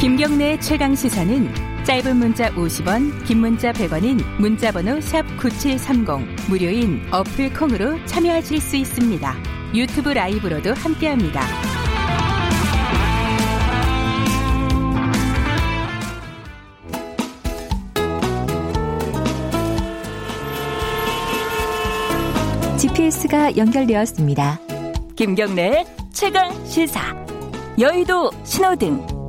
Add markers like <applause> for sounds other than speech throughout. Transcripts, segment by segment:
김경래 최강 시사는 짧은 문자 50원, 긴 문자 100원인 문자번호 샵 #9730 무료인 어플 콩으로 참여하실 수 있습니다. 유튜브 라이브로도 함께합니다. GPS가 연결되었습니다. 김경래 최강 시사 여의도 신호등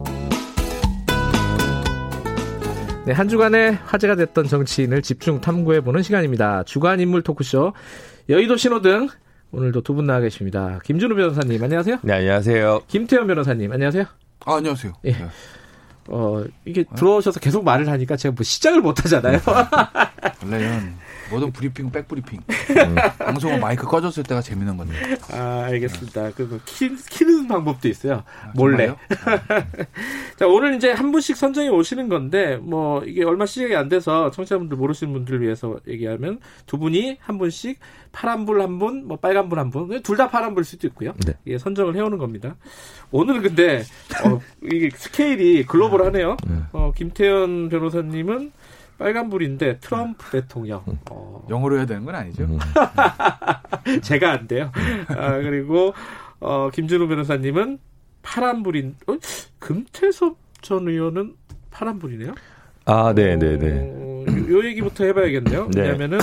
네, 한 주간에 화제가 됐던 정치인을 집중 탐구해보는 시간입니다. 주간 인물 토크쇼 여의도 신호등 오늘도 두 분 나와 계십니다. 김준우 변호사님 안녕하세요. 네 안녕하세요. 김태현 변호사님 안녕하세요. 아, 안녕하세요. 예. 네. 어 이게 들어오셔서 계속 말을 하니까 제가 뭐 시작을 못 하잖아요. 원래는 <laughs> 모든 브리핑 백브리핑. 음. 방송은 마이크 꺼졌을 때가 재밌는 건데. 아 알겠습니다. 그리고 키, 키는 방법도 있어요. 몰래. 아, <laughs> 자 오늘 이제 한 분씩 선정해 오시는 건데 뭐 이게 얼마 시작이 안 돼서 청취자분들 모르시는 분들을 위해서 얘기하면 두 분이 한 분씩 파란불 한 분, 뭐 빨간불 한 분, 둘 다 파란불일 수도 있고요. 네. 예, 선정을 해오는 겁니다. 오늘은 근데 어, 이게 스케일이 글로벌하네요. 어, 김태현 변호사님은 빨간불인데 트럼프 대통령. 어, 영어로 해야 되는 건 아니죠? 음. <laughs> 제가 안 돼요. 아, 그리고 어, 김준우 변호사님은 파란불인 어? 금태섭 전 의원은 파란불이네요. 아, 네, 네, 네. 어, 요, 요 얘기부터 해봐야겠네요. 네. 왜냐면은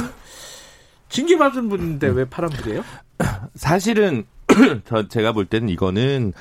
징계 받은 분인데 왜 파란불이에요? <clears throat> 사실은 <clears throat> 저 제가 볼 때는 이거는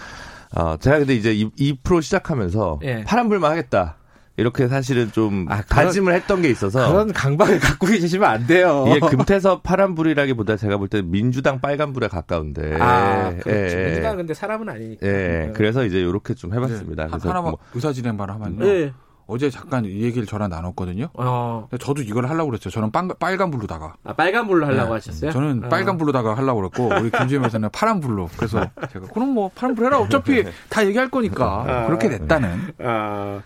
어 제가 근데 이제 이, 이 프로 시작하면서 예. 파란불만 하겠다. 이렇게 사실은 좀 아, 그런- 다짐을 했던 게 있어서 그런 강박을 갖고 계시면 안 돼요. 이게 금태섭 파란불이라기보다 제가 볼 때는 민주당 빨간불에 가까운데. 아, 그렇죠. 예, 민주당 근데 사람은 아니니까. 예. 네. 그래서 이제 이렇게 좀 해봤습니다. 하- 그래서 하나만 뭐, 의사 진행만 하면요. 네. 어제 잠깐 이 얘기를 저랑 나눴거든요. 어, 저도 이걸 하려고 그랬죠. 저는 빨, 빨간 불로다가. 아, 빨간 불로 하려고 네. 하셨어요? 저는 어. 빨간 불로다가 하려고 그랬고, 우리 김지현 변호사는 파란 불로. 그래서 제가, 그럼 뭐 파란 불 해라. 어차피 <laughs> 다 얘기할 거니까. 아. 그렇게 됐다는. 아,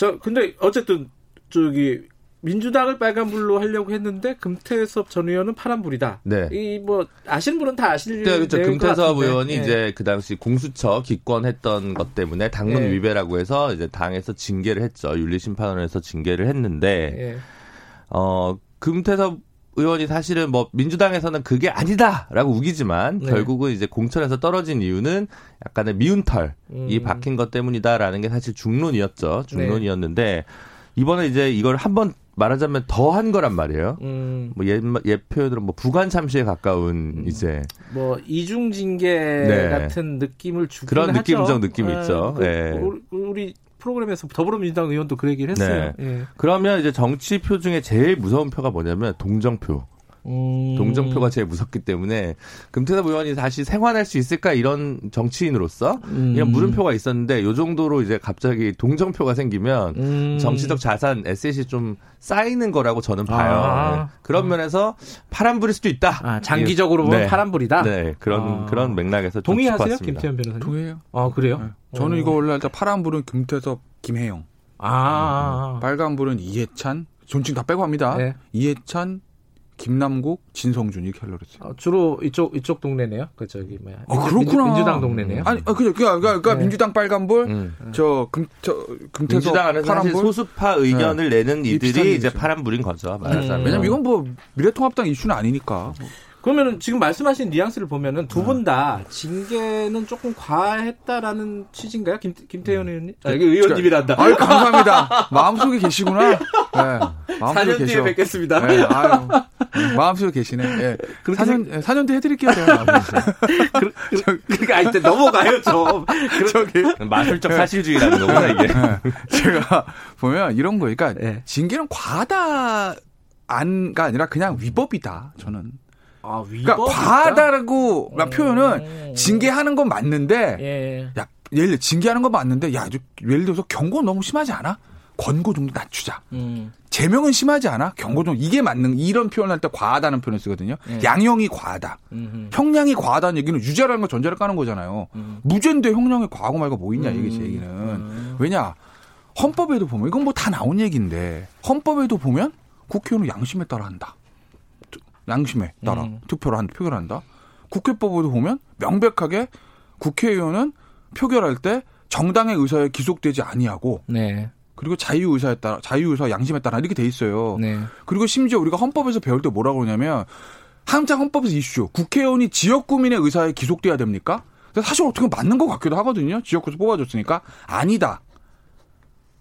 저 근데 어쨌든 저기 민주당을 빨간불로 하려고 했는데 금태섭 전 의원은 파란불이다. 네. 이 뭐 아시는 분은 다 아실 네, 그렇죠. 금태섭. 의원이 예. 이제 그 당시 공수처 기권했던 것 때문에 당론 예. 위배라고 해서 이제 당에서 징계를 했죠. 윤리심판원에서 징계를 했는데 예. 어 금태섭 의원이 사실은 뭐 민주당에서는 그게 아니다라고 우기지만 네. 결국은 이제 공천에서 떨어진 이유는 약간의 미운털이 음. 박힌 것 때문이다라는 게 사실 중론이었죠. 네. 중론이었는데 이번에 이제 이걸 한번 말하자면 더 한 거란 말이에요. 음, 뭐 옛, 옛 표현으로 뭐 부관 참시에 가까운 이제 뭐 이중 징계 네. 같은 느낌을 주긴 그런. 느낌적 느낌이 예, 있죠. 그, 예. 우리, 우리 프로그램에서 더불어민주당 의원도 그 얘기를 했어요. 예. 그러면 이제 정치표 중에 제일 무서운 표가 뭐냐면 동정표. 음. 동정표가 제일 무섭기 때문에 금태섭 의원이 다시 생활할 수 있을까 이런 정치인으로서 음. 이런 물음표가 있었는데 요 정도로 이제 갑자기 동정표가 생기면 음. 정치적 자산 에셋이 좀 쌓이는 거라고 저는 봐요. 아. 네. 그런 면에서 파란불일 수도 있다. 아, 장기적으로 보면 네. 파란불이다. 네 그런 아. 그런 맥락에서 좀 동의하세요. 김태현 변호사님? 동의해요. 아 그래요? 네. 저는 이거 원래 일단 파란불은 김태섭, 김혜영. 아, 아, 아. 빨간불은 이해찬. 존칭 다 빼고 합니다. 네. 이해찬, 김남국, 진성준 이렇게 하려고 그랬어요. 어, 주로 이쪽 이쪽 동네네요. 그 저기 뭐야? 아, 민주- 그렇구나. 민주, 당 동네네요. 아니, 아, 그죠. 그러니까, 그러니까 네. 민주당 빨간불, 음. 저, 금, 저, 금태섭 민주당 안에서 사실 파란불. 소수파 의견을 내는 이 비슷한 이들이 이제. 파란불인 거죠. 말하자면. 음. 왜냐면 이건 뭐 미래통합당 이슈는 아니니까. 그러면은 지금 말씀하신 뉘앙스를 보면은 두 네. 분다 징계는 조금 과했다라는 취지인가요? 김, 김태현 의원님? 아, 저- 이거 의원님이란다. 아유, 감사합니다. 마음속에 계시구나. 네. <laughs> 마음속에 4년 뒤에 계셔. 뵙겠습니다. 네, 아유, 음, 마음속에 계시네. 예. 그렇게 4년, 예, 4년 뒤에 해드릴게요, 제가. <laughs> 그러니까 아니, 일단 넘어가요 좀. 저기. 마술적 사실주의라는 거구나 이게. 예, 제가 보면 이런 거, 그러니까 예. 징계는 과하다, 안가 아니라 그냥 위법이다, 저는. 아, 그러니까 위법. 과하다라고 음. 표현은 징계하는 건 맞는데, 예. 야, 예를 들어 징계하는 건 맞는데, 야, 저 예를 들어서 경고 너무 심하지 않아? 권고 정도 낮추자. 음. 제명은 심하지 않아? 경고 정도 이게 맞는 이런 표현할 때 과하다는 표현을 쓰거든요. 예. 양형이 과하다. 음. 형량이 과하다는 얘기는 유죄라는 거 전제를 까는 거잖아요. 음. 무죄인데 형량이 과하고 말고 뭐 있냐 이게 제 음. 얘기는. 음. 왜냐 헌법에도 보면 이건 뭐 다 나온 얘기인데 헌법에도 보면 국회의원은 양심에 따라 한다. 양심에 따라 음. 투표를 한다, 표결 한다. 국회법에도 보면 명백하게 국회의원은 표결할 때 정당의 의사에 기속되지 아니하고 네. 그리고 자유 의사에 따라 자유 의사 양심에 따라 이렇게 돼 있어요. 네. 그리고 심지어 우리가 헌법에서 배울 때 뭐라고 그러냐면 한창 헌법에서 이슈 국회의원이 지역 구민의 의사에 기속돼야 됩니까? 사실 어떻게 맞는 것 같기도 하거든요. 지역구에서 뽑아줬으니까 아니다.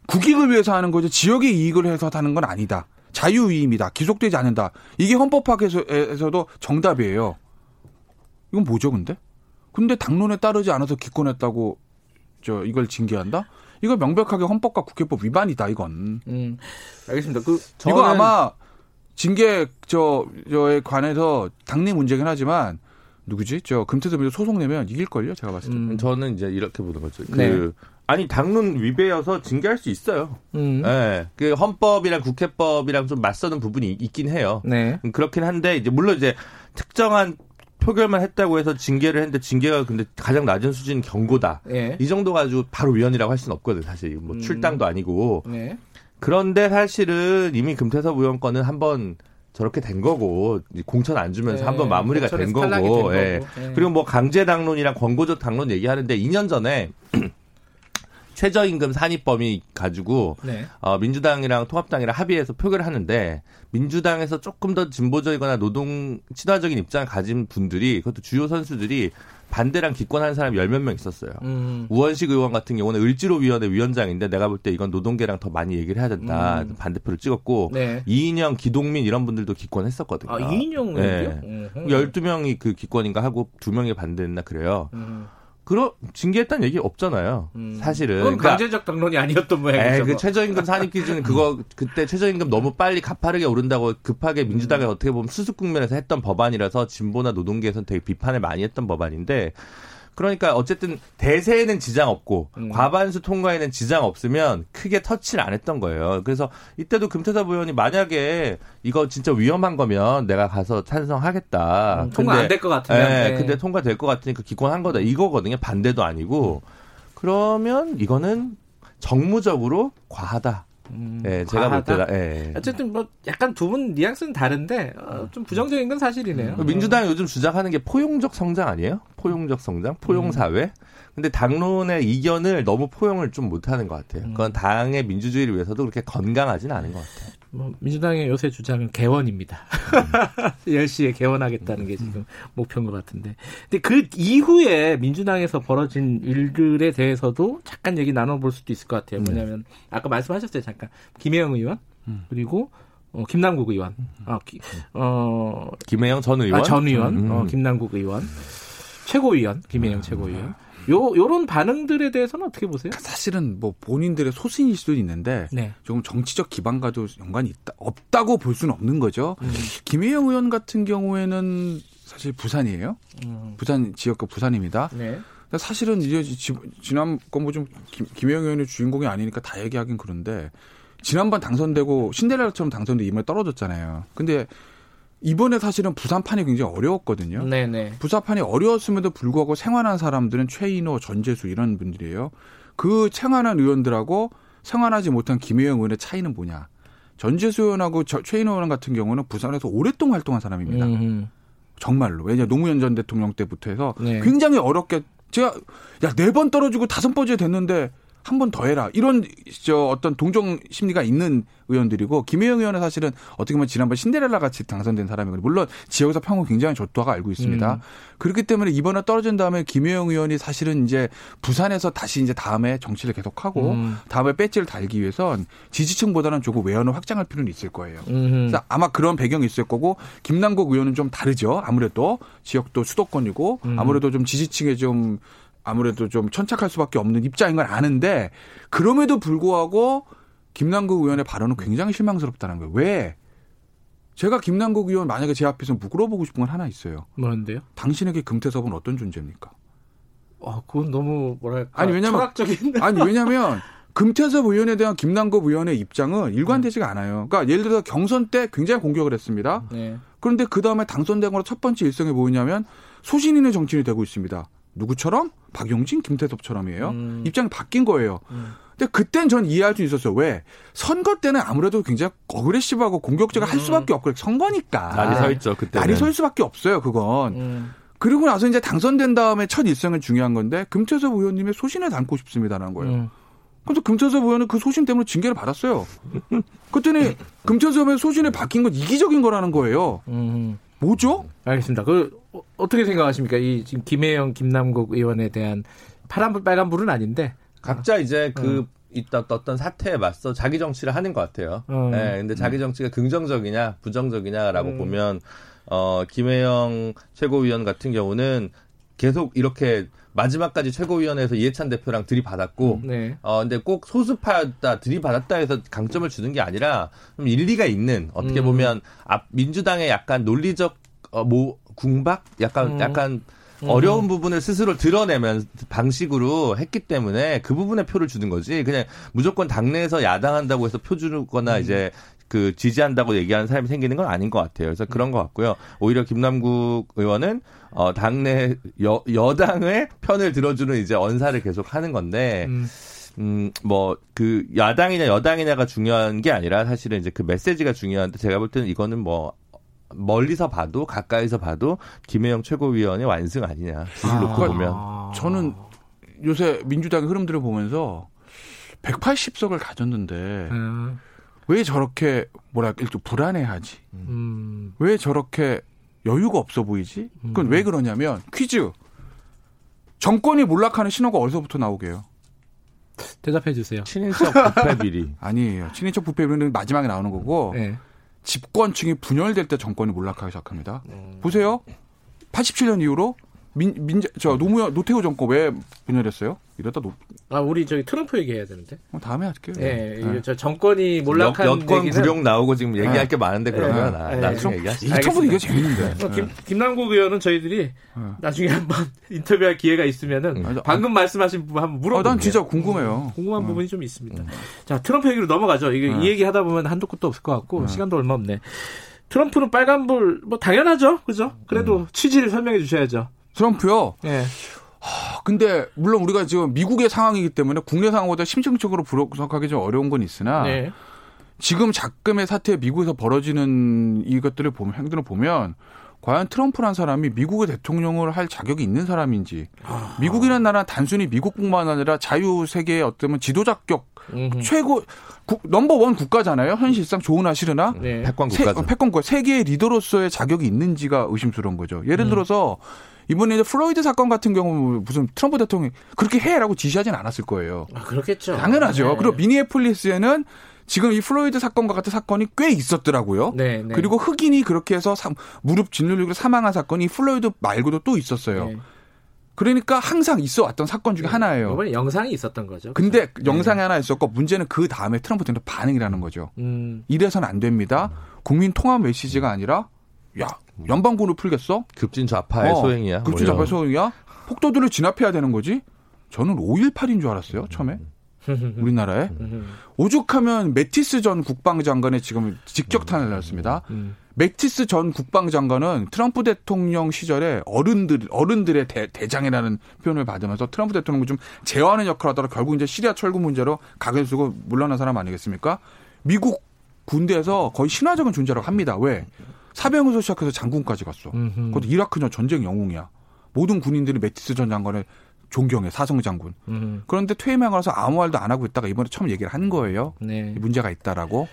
국익을 위해서 하는 거지 지역의 이익을 해서 하는 건 아니다. 자유위임이다. 기속되지 않는다. 이게 헌법학에서도 정답이에요. 이건 뭐죠, 근데? 근데 당론에 따르지 않아서 기권했다고 저 이걸 징계한다? 이거 명백하게 헌법과 국회법 위반이다, 이건. 음. 알겠습니다. 그 이거 아마 징계 저 저에 관해서 당내 문제긴 하지만 누구지? 저 금태섭이 소송 내면 이길 걸요, 제가 봤을 때. 음. 저는 이제 이렇게 보는 거죠. 그 네. 아니 당론 위배여서 징계할 수 있어요. 음. 예. 그 헌법이랑 국회법이랑 좀 맞서는 부분이 있긴 해요. 네. 그렇긴 한데 이제 물론 이제 특정한 표결만 했다고 해서 징계를 했는데 징계가 근데 가장 낮은 수준 경고다. 예. 이 정도 가지고 바로 위헌이라고 할 수는 없거든 사실 뭐 음. 출당도 아니고 네. 그런데 사실은 이미 금태섭 의원 건은 한번 저렇게 된 거고 공천 안 주면서 네. 한번 마무리가 된 거고, 된 예. 거고. 예. 그리고 뭐 강제 당론이랑 권고적 당론 얘기하는데 2년 전에 최저임금 산입범위 가지고 네. 어, 민주당이랑 통합당이랑 합의해서 표결을 하는데 민주당에서 조금 더 진보적이거나 노동 친화적인 입장을 가진 분들이 그것도 주요 선수들이 반대랑 기권하는 사람이 열 몇 명 있었어요. 음. 우원식 의원 같은 경우는 을지로위원회 위원장인데 내가 볼 때 이건 노동계랑 더 많이 얘기를 해야 된다. 음. 반대표를 찍었고 네. 이인영, 기동민 이런 분들도 기권했었거든요. 아, 이인영은요? 네. 12명이 그 기권인가 하고 2명이 반대했나 그래요. 음. 그러 징계했다는 얘기 없잖아요. 음. 사실은. 그건 그러니까 강제적 당론이 아니었던 모양이죠. 그 뭐. 최저임금 산입 기준 그거 <laughs> 그때 최저임금 너무 빨리 가파르게 오른다고 급하게 민주당이 음. 어떻게 보면 수습 국면에서 했던 법안이라서 진보나 노동계에서는 되게 비판을 많이 했던 법안인데 그러니까 어쨌든 대세에는 지장 없고 음. 과반수 통과에는 지장 없으면 크게 터치를 안 했던 거예요. 그래서 이때도 금태섭 의원이 만약에 이거 진짜 위험한 거면 내가 가서 찬성하겠다. 음, 통과 안 될 것 같으면. 예, 네. 근데 통과될 것 같으니까 기권한 거다. 이거거든요. 반대도 아니고. 그러면 이거는 정무적으로 과하다. 음, 예, 제가 볼 과하다? 때다. 예. 어쨌든 뭐 약간 두 분 뉘앙스는 다른데 어, 좀 부정적인 건 사실이네요. 그 민주당이 요즘 주장하는 게 포용적 성장 아니에요? 포용적 성장, 포용 사회. 근데 당론의 이견을 너무 포용을 좀 못하는 것 같아요. 그건 당의 민주주의를 위해서도 그렇게 건강하진 않은 것 같아요. 뭐 민주당의 요새 주장은 개원입니다. 10시에 <laughs> 개원하겠다는 게 지금 목표인 것 같은데. 근데 그 이후에 민주당에서 벌어진 일들에 대해서도 잠깐 얘기 나눠볼 수도 있을 것 같아요. 뭐냐면 아까 말씀하셨어요 잠깐 김혜영 의원 그리고 어, 김남국 의원, 어, 기- 어, 김혜영 전 의원, 아, 전 의원, 음. 어, 김남국 의원, 최고위원 김혜영 최고위원. 요 요런 반응들에 대해서는 어떻게 보세요? 사실은 뭐 본인들의 소신일 수도 있는데 네. 조금 정치적 기반과도 연관이 있다, 없다고 볼 수는 없는 거죠. 음. 김혜영 의원 같은 경우에는 사실 부산이에요. 음, 부산 지역과 부산입니다. 네. 사실은 이제 지- 지난번 뭐좀 김혜영 의원이 주인공이 아니니까 다 얘기하긴 그런데 지난번 당선되고 신데렐라처럼 당선돼 이번에 떨어졌잖아요. 근데 이번에 사실은 부산판이 굉장히 어려웠거든요. 네네. 부사판이 어려웠음에도 불구하고 생활한 사람들은 최인호, 전재수 이런 분들이에요. 그 생활한 의원들하고 생활하지 못한 김혜영 의원의 차이는 뭐냐? 전재수 의원하고 저- 최인호 의원 같은 경우는 부산에서 오랫동안 활동한 사람입니다. 음, 정말로. 왜냐 노무현 전 대통령 때부터 해서 네. 굉장히 어렵게 제가 야 네 번 떨어지고 다섯 번째 됐는데 한 번 더 해라. 이런 저 어떤 동정 심리가 있는 의원들이고 김혜영 의원은 사실은 어떻게 보면 지난번 신데렐라 같이 당선된 사람이거든요. 물론 지역에서 평은 굉장히 좋다고 알고 있습니다. 음. 그렇기 때문에 이번에 떨어진 다음에 김혜영 의원이 사실은 이제 부산에서 다시 이제 다음에 정치를 계속하고 음. 다음에 배지를 달기 위해선 지지층보다는 조금 외연을 확장할 필요는 있을 거예요. 음. 그래서 아마 그런 배경이 있을 거고 김남국 의원은 좀 다르죠. 아무래도 지역도 수도권이고 음. 아무래도 좀 지지층에 좀 아무래도 좀 천착할 수밖에 없는 입장인 걸 아는데 그럼에도 불구하고 김남국 의원의 발언은 굉장히 실망스럽다는 거예요. 왜? 제가 김남국 의원 만약에 제 앞에서 물어보고 싶은 건 하나 있어요. 뭐는데요? 당신에게 금태섭은 어떤 존재입니까? 어, 그건 너무 뭐랄까 아니, 왜냐면- 철학적인 <laughs> 아니 왜냐하면 금태섭 의원에 대한 김남국 의원의 입장은 일관되지가 않아요. 그러니까 예를 들어 경선 때 굉장히 공격을 했습니다. 네. 그런데 그 다음에 당선되고 첫 번째 일성이 뭐였냐면 소신 있는 정치인이 되고 있습니다. 누구처럼? 박용진, 김태섭처럼이에요. 음. 입장이 바뀐 거예요. 음. 근데 그땐 전 이해할 수 있었어요. 왜? 선거 때는 아무래도 굉장히 어그레시브하고 공격적으로 할 음. 수밖에 없고 선거니까. 날이 서 있죠 그때. 날이 설 수밖에 없어요. 그건. 음. 그리고 나서 이제 당선된 다음에 첫 일성은 중요한 건데 금태섭 의원님의 소신을 담고 싶습니다라는 거예요. 음. 그래서 금태섭 의원은 그 소신 때문에 징계를 받았어요. 그랬더니 <laughs> 금태섭의 소신이 바뀐 건 이기적인 거라는 거예요. 음. 뭐죠? 알겠습니다. 그 어, 어떻게 생각하십니까? 이 지금 김혜영, 김남국 의원에 대한 파란불 빨간불은 아닌데. 각자 이제 그 있다 떴던 사태에 맞서 자기 정치를 하는 것 같아요. 음. 네, 근데 자기 정치가 긍정적이냐 부정적이냐라고 음. 보면 어 김혜영 최고위원 같은 경우는 계속 이렇게 마지막까지 최고위원회에서 이해찬 대표랑 들이받았고 네. 어 근데 꼭 소수파였다 들이받았다 해서 강점을 주는 게 아니라 좀 일리가 있는 어떻게 음. 보면 앞 민주당의 약간 논리적 어 뭐 궁박 약간 음. 약간 어려운 부분을 스스로 드러내면 방식으로 했기 때문에 그 부분에 표를 주는 거지 그냥 무조건 당내에서 야당한다고 해서 표 주거나 음. 이제 그 지지한다고 얘기하는 사람이 생기는 건 아닌 것 같아요. 그래서 그런 것 같고요. 오히려 김남국 의원은 어 당내 여, 여당의 편을 들어주는 이제 언사를 계속 하는 건데 음. 음, 뭐, 그, 야당이냐 여당이냐가 중요한 게 아니라 사실은 이제 그 메시지가 중요한데 제가 볼 때는 이거는 뭐, 멀리서 봐도 가까이서 봐도 김혜영 최고위원의 완승 아니냐. 줄을 아. 놓고 보면. 아. 저는 요새 민주당의 흐름들을 보면서 180석을 가졌는데 음. 왜 저렇게 뭐랄까 일종 불안해하지? 음. 왜 저렇게 여유가 없어 보이지? 그건 왜 그러냐면 퀴즈. 정권이 몰락하는 신호가 어디서부터 나오게요? 대답해 주세요. 친인척 부패 비리. <laughs> 아니에요. 친인척 부패는 마지막에 나오는 거고 네. 집권층이 분열될 때 정권이 몰락하기 시작합니다. 음. 보세요. 87년 이후로 민, 민, 저 노무현, 노태우 정권 왜 분열했어요? 이러다 노, 아, 우리 저기 트럼프 얘기해야 되는데. 어, 다음에 할게요. 예, 네. 저 정권이 몰락한 여, 여권 얘기는 구령 나오고 지금 얘기할 게 많은데 그러면 네. 아, 네. 나중에 얘기하시죠. 이 처분 이게 재밌는데. 어, 김, 김남국 의원은 저희들이 나중에 한번 <laughs> 인터뷰할 기회가 있으면은 음. 방금 말씀하신 부분 한번 어, 물어볼게요. 난 진짜 궁금해요. 궁금한 부분이 좀 있습니다. 자, 트럼프 얘기로 넘어가죠. 이게 이 얘기 하다 보면 한도 끝도 없을 것 같고 시간도 얼마 없네. 트럼프는 빨간불 뭐 당연하죠, 그죠? 그래도 취지를 설명해 주셔야죠. 트럼프요. 예. 아, 근데 물론 우리가 지금 미국의 상황이기 때문에 국내 상황보다 심층적으로 분석하기 좀 어려운 건 있으나 네. 지금 작금의 사태 미국에서 벌어지는 이것들을 보면 행동을 보면 과연 트럼프란 사람이 미국의 대통령을 할 자격이 있는 사람인지 미국이라는 나라는 단순히 미국뿐만 아니라 자유 세계의 어떤 지도자격 음흠. 최고 국- number one 국가잖아요 현실상 좋으나 싫으나 네. 패권 세, 국가죠. 어, 패권국 세계의 리더로서의 자격이 있는지가 의심스러운 거죠. 예를 음. 들어서 이번에 이제 플로이드 사건 같은 경우 무슨 트럼프 대통령이 그렇게 해라고 지시하진 않았을 거예요. 아, 그렇겠죠. 당연하죠. 네. 그리고 미니애폴리스에는 지금 이 플로이드 사건과 같은 사건이 꽤 있었더라고요. 네, 네. 그리고 흑인이 그렇게 해서 사- 무릎 짓누르기로 사망한 사건이 플로이드 말고도 또 있었어요. 네. 그러니까 항상 있어 왔던 사건 중에 하나예요. 이번에 영상이 있었던 거죠. 근데 그죠? 영상이 하나 있었고 문제는 그 다음에 트럼프 대통령 반응이라는 거죠. 음, 이래서는 안 됩니다. 국민 통합 메시지가 아니라 야 연방군을 풀겠어? 급진 좌파의 소행이야. 급진 뭐 이런. 좌파 소행이야? 폭도들을 진압해야 되는 거지? 저는 5.18인 줄 알았어요 처음에 <laughs> 우리나라에 음, 오죽하면 매티스 전 국방장관의 지금 직격탄을 날렸습니다. 음. 매티스 전 국방장관은 트럼프 대통령 시절에 어른들 어른들의 대, 장이라는 표현을 받으면서 트럼프 대통령을 좀 제어하는 역할을 하다가 결국 이제 시리아 철군 문제로 각을 쓰고 물러난 사람 아니겠습니까? 미국 군대에서 거의 신화적인 존재라고 합니다. 왜? 사병에서 시작해서 장군까지 갔어. 음흠. 그것도 이라크전 전쟁 영웅이야. 모든 군인들이 매티스 전 장관을 존경해 사성 장군. 음, 그런데 퇴임하고 나서 아무 말도 안 하고 있다가 이번에 처음 얘기를 한 거예요. 네. 문제가 있다라고.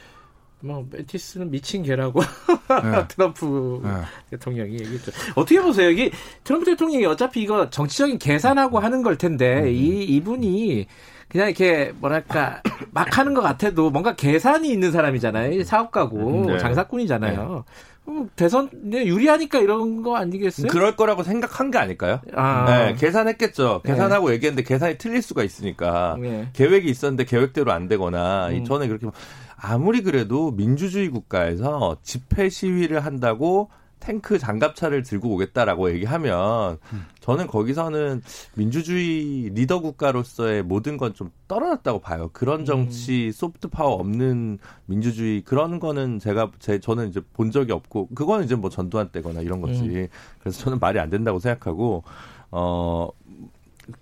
뭐 메티스는 미친 개라고 <laughs> 네. <laughs> 트럼프 네. 대통령이 얘기했죠. 어떻게 보세요? 이게 트럼프 대통령이 어차피 이거 정치적인 계산하고 하는 걸 텐데 이 이분이 그냥 이렇게 뭐랄까 막 하는 것 같아도 뭔가 계산이 있는 사람이잖아요. 사업가고 네. 장사꾼이잖아요. 음, 대선에 유리하니까 이런 거 아니겠어요? 그럴 거라고 생각한 게 아닐까요? 아, 네, 계산했겠죠. 네. 계산하고 얘기했는데 계산이 틀릴 수가 있으니까 네. 계획이 있었는데 계획대로 안 되거나 이 음. 저는 그렇게 아무리 그래도 민주주의 국가에서 집회 시위를 한다고 탱크 장갑차를 들고 오겠다라고 얘기하면 저는 거기서는 민주주의 리더 국가로서의 모든 건 좀 떨어졌다고 봐요. 그런 정치 소프트 파워 없는 민주주의 그런 거는 제가 제 저는 이제 본 적이 없고 그거는 이제 뭐 전두환 때거나 이런 거지. 그래서 저는 말이 안 된다고 생각하고 어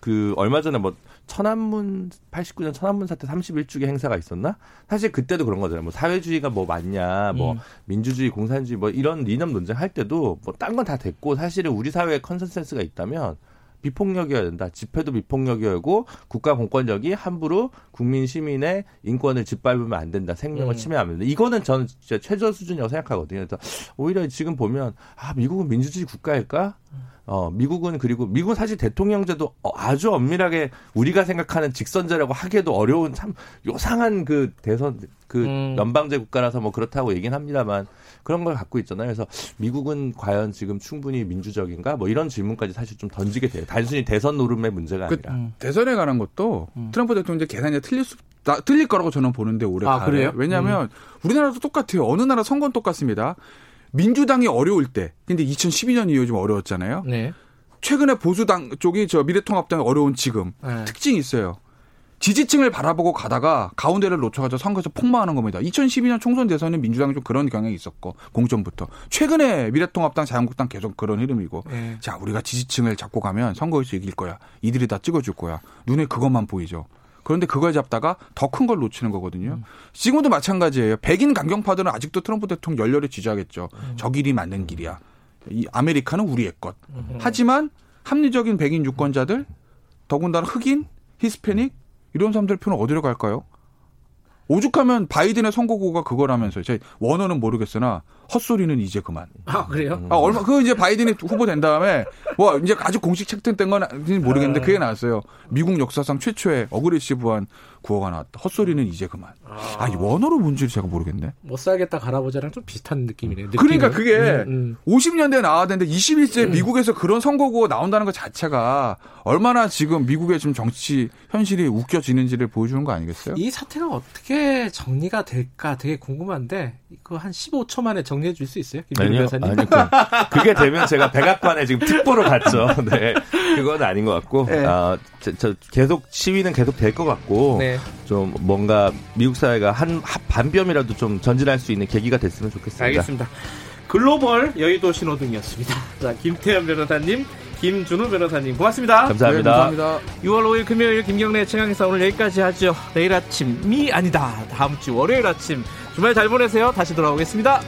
그 얼마 전에 뭐 천안문 89년 천안문 사태 31주기 행사가 있었나? 사실 그때도 그런 거잖아요. 뭐 사회주의가 뭐 맞냐, 뭐 음. 민주주의, 공산주의 뭐 이런 이념 논쟁할 때도 뭐 딴 건 다 됐고 사실은 우리 사회에 컨센서스가 있다면 비폭력이어야 된다. 집회도 비폭력이어고 국가 공권력이 함부로 국민 시민의 인권을 짓밟으면 안 된다. 생명을 음. 침해하면 된다. 이거는 저는 진짜 최저 수준이라고 생각하거든요. 그래서 오히려 지금 보면 아 미국은 민주주의 국가일까? 어 미국은 그리고 미국은 사실 대통령제도 어, 아주 엄밀하게 우리가 생각하는 직선제라고 하기에도 어려운 참 요상한 그 대선 그 음. 연방제 국가라서 뭐 그렇다고 얘기는 합니다만 그런 걸 갖고 있잖아요. 그래서 미국은 과연 지금 충분히 민주적인가? 뭐 이런 질문까지 사실 좀 던지게 돼요. 단순히 대선 노름의 문제가 그 아니라. 대선에 관한 것도 음. 트럼프 대통령 이제 계산이 틀릴 수 나- 틀릴 거라고 저는 보는데 올해 아, 가을에. 그래요? 왜냐하면 우리나라도 똑같아요. 어느 나라 선거는 똑같습니다. 민주당이 어려울 때, 근데 2012년 이후 좀 어려웠잖아요. 네. 최근에 보수당 쪽이 저 미래통합당이 어려운 지금 네. 특징이 있어요. 지지층을 바라보고 가다가 가운데를 놓쳐가지고 선거에서 폭망하는 겁니다. 2012년 총선 대선은 민주당이 좀 그런 경향이 있었고 공전부터 최근에 미래통합당, 자유한국당 계속 그런 흐름이고 네. 자 우리가 지지층을 잡고 가면 선거에서 이길 거야. 이들이 다 찍어줄 거야. 눈에 그것만 보이죠. 그런데 그걸 잡다가 더 큰 걸 놓치는 거거든요. 지금도 마찬가지예요. 백인 강경파들은 아직도 트럼프 대통령 열렬히 지지하겠죠. 저 길이 맞는 길이야. 이 아메리카는 우리의 것. 하지만 합리적인 백인 유권자들, 더군다나 흑인, 히스패닉 이런 사람들 표는 어디로 갈까요? 오죽하면 바이든의 선거구가 그거라면서요. 제 원어는 모르겠으나 헛소리는 이제 그만. 아 그래요? 아, 얼마, 그 이제 바이든이 후보 된 다음에, 뭐, 이제 아직 공식 책정된 건 모르겠는데, 그게 나왔어요. 미국 역사상 최초의 어그레시브한 구호가 나왔다. 헛소리는 이제 그만. 아, 이 원어로 뭔지 제가 모르겠네. 못 살겠다 갈아보자랑 좀 비슷한 느낌이네요. 그러니까 느낌은. 그게 음, 50년대에 나와야 되는데 21세에 미국에서 그런 선거구가 나온다는 것 자체가 얼마나 지금 미국의 지금 정치 현실이 웃겨지는지를 보여주는 거 아니겠어요? 음. 이 사태가 어떻게 정리가 될까 되게 궁금한데 이거 한 15초 만에 정리해 줄 수 있어요? 아니요, 변호사님? 아니, 그, 그게 되면 제가 백악관에 지금 특보로 갔죠. <laughs> 네. 그건 아닌 것 같고, 네. 아, 저, 저 계속 시위는 계속 될 것 같고, 네. 좀 뭔가 미국 사회가 한, 한 반뼘이라도 좀 전진할 수 있는 계기가 됐으면 좋겠습니다. 알겠습니다. 글로벌 여의도 신호등이었습니다. <laughs> 자, 김태현 변호사님, 김준우 변호사님 고맙습니다. 감사합니다. 네, 감사합니다. 6월 5일 금요일 김경래 최강에서 오늘 여기까지 하죠. 내일 아침이 아니다. 다음 주 월요일 아침 주말 잘 보내세요. 다시 돌아오겠습니다.